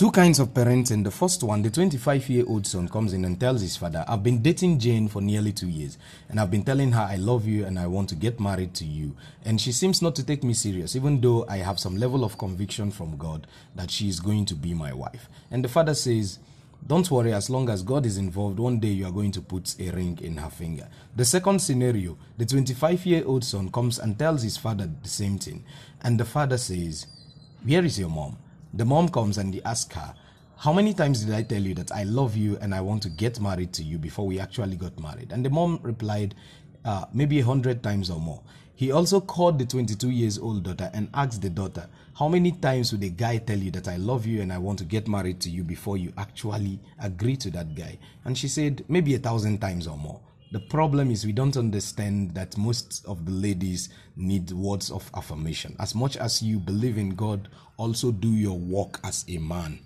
Two kinds of parenting. The first one, the 25 year old son comes in and tells his father, I've been dating Jane for nearly two years, and I've been telling her I love you and I want to get married to you. And she seems not to take me serious, even though I have some level of conviction from God that she is going to be my wife. And the father says, don't worry, as long as God is involved, one day you are going to put a ring in her finger. The second scenario, the 25 year old son comes and tells his father the same thing. And the father says, Where is your mom? The mom comes and he asks her, How many times did I tell you that I love you and I want to get married to you before we actually got married? And the mom replied, uh, Maybe a hundred times or more. He also called the 22 years old daughter and asked the daughter, How many times would a guy tell you that I love you and I want to get married to you before you actually agree to that guy? And she said, Maybe a thousand times or more. The problem is we don't understand that most of the ladies need words of affirmation. As much as you believe in God, also do your work as a man.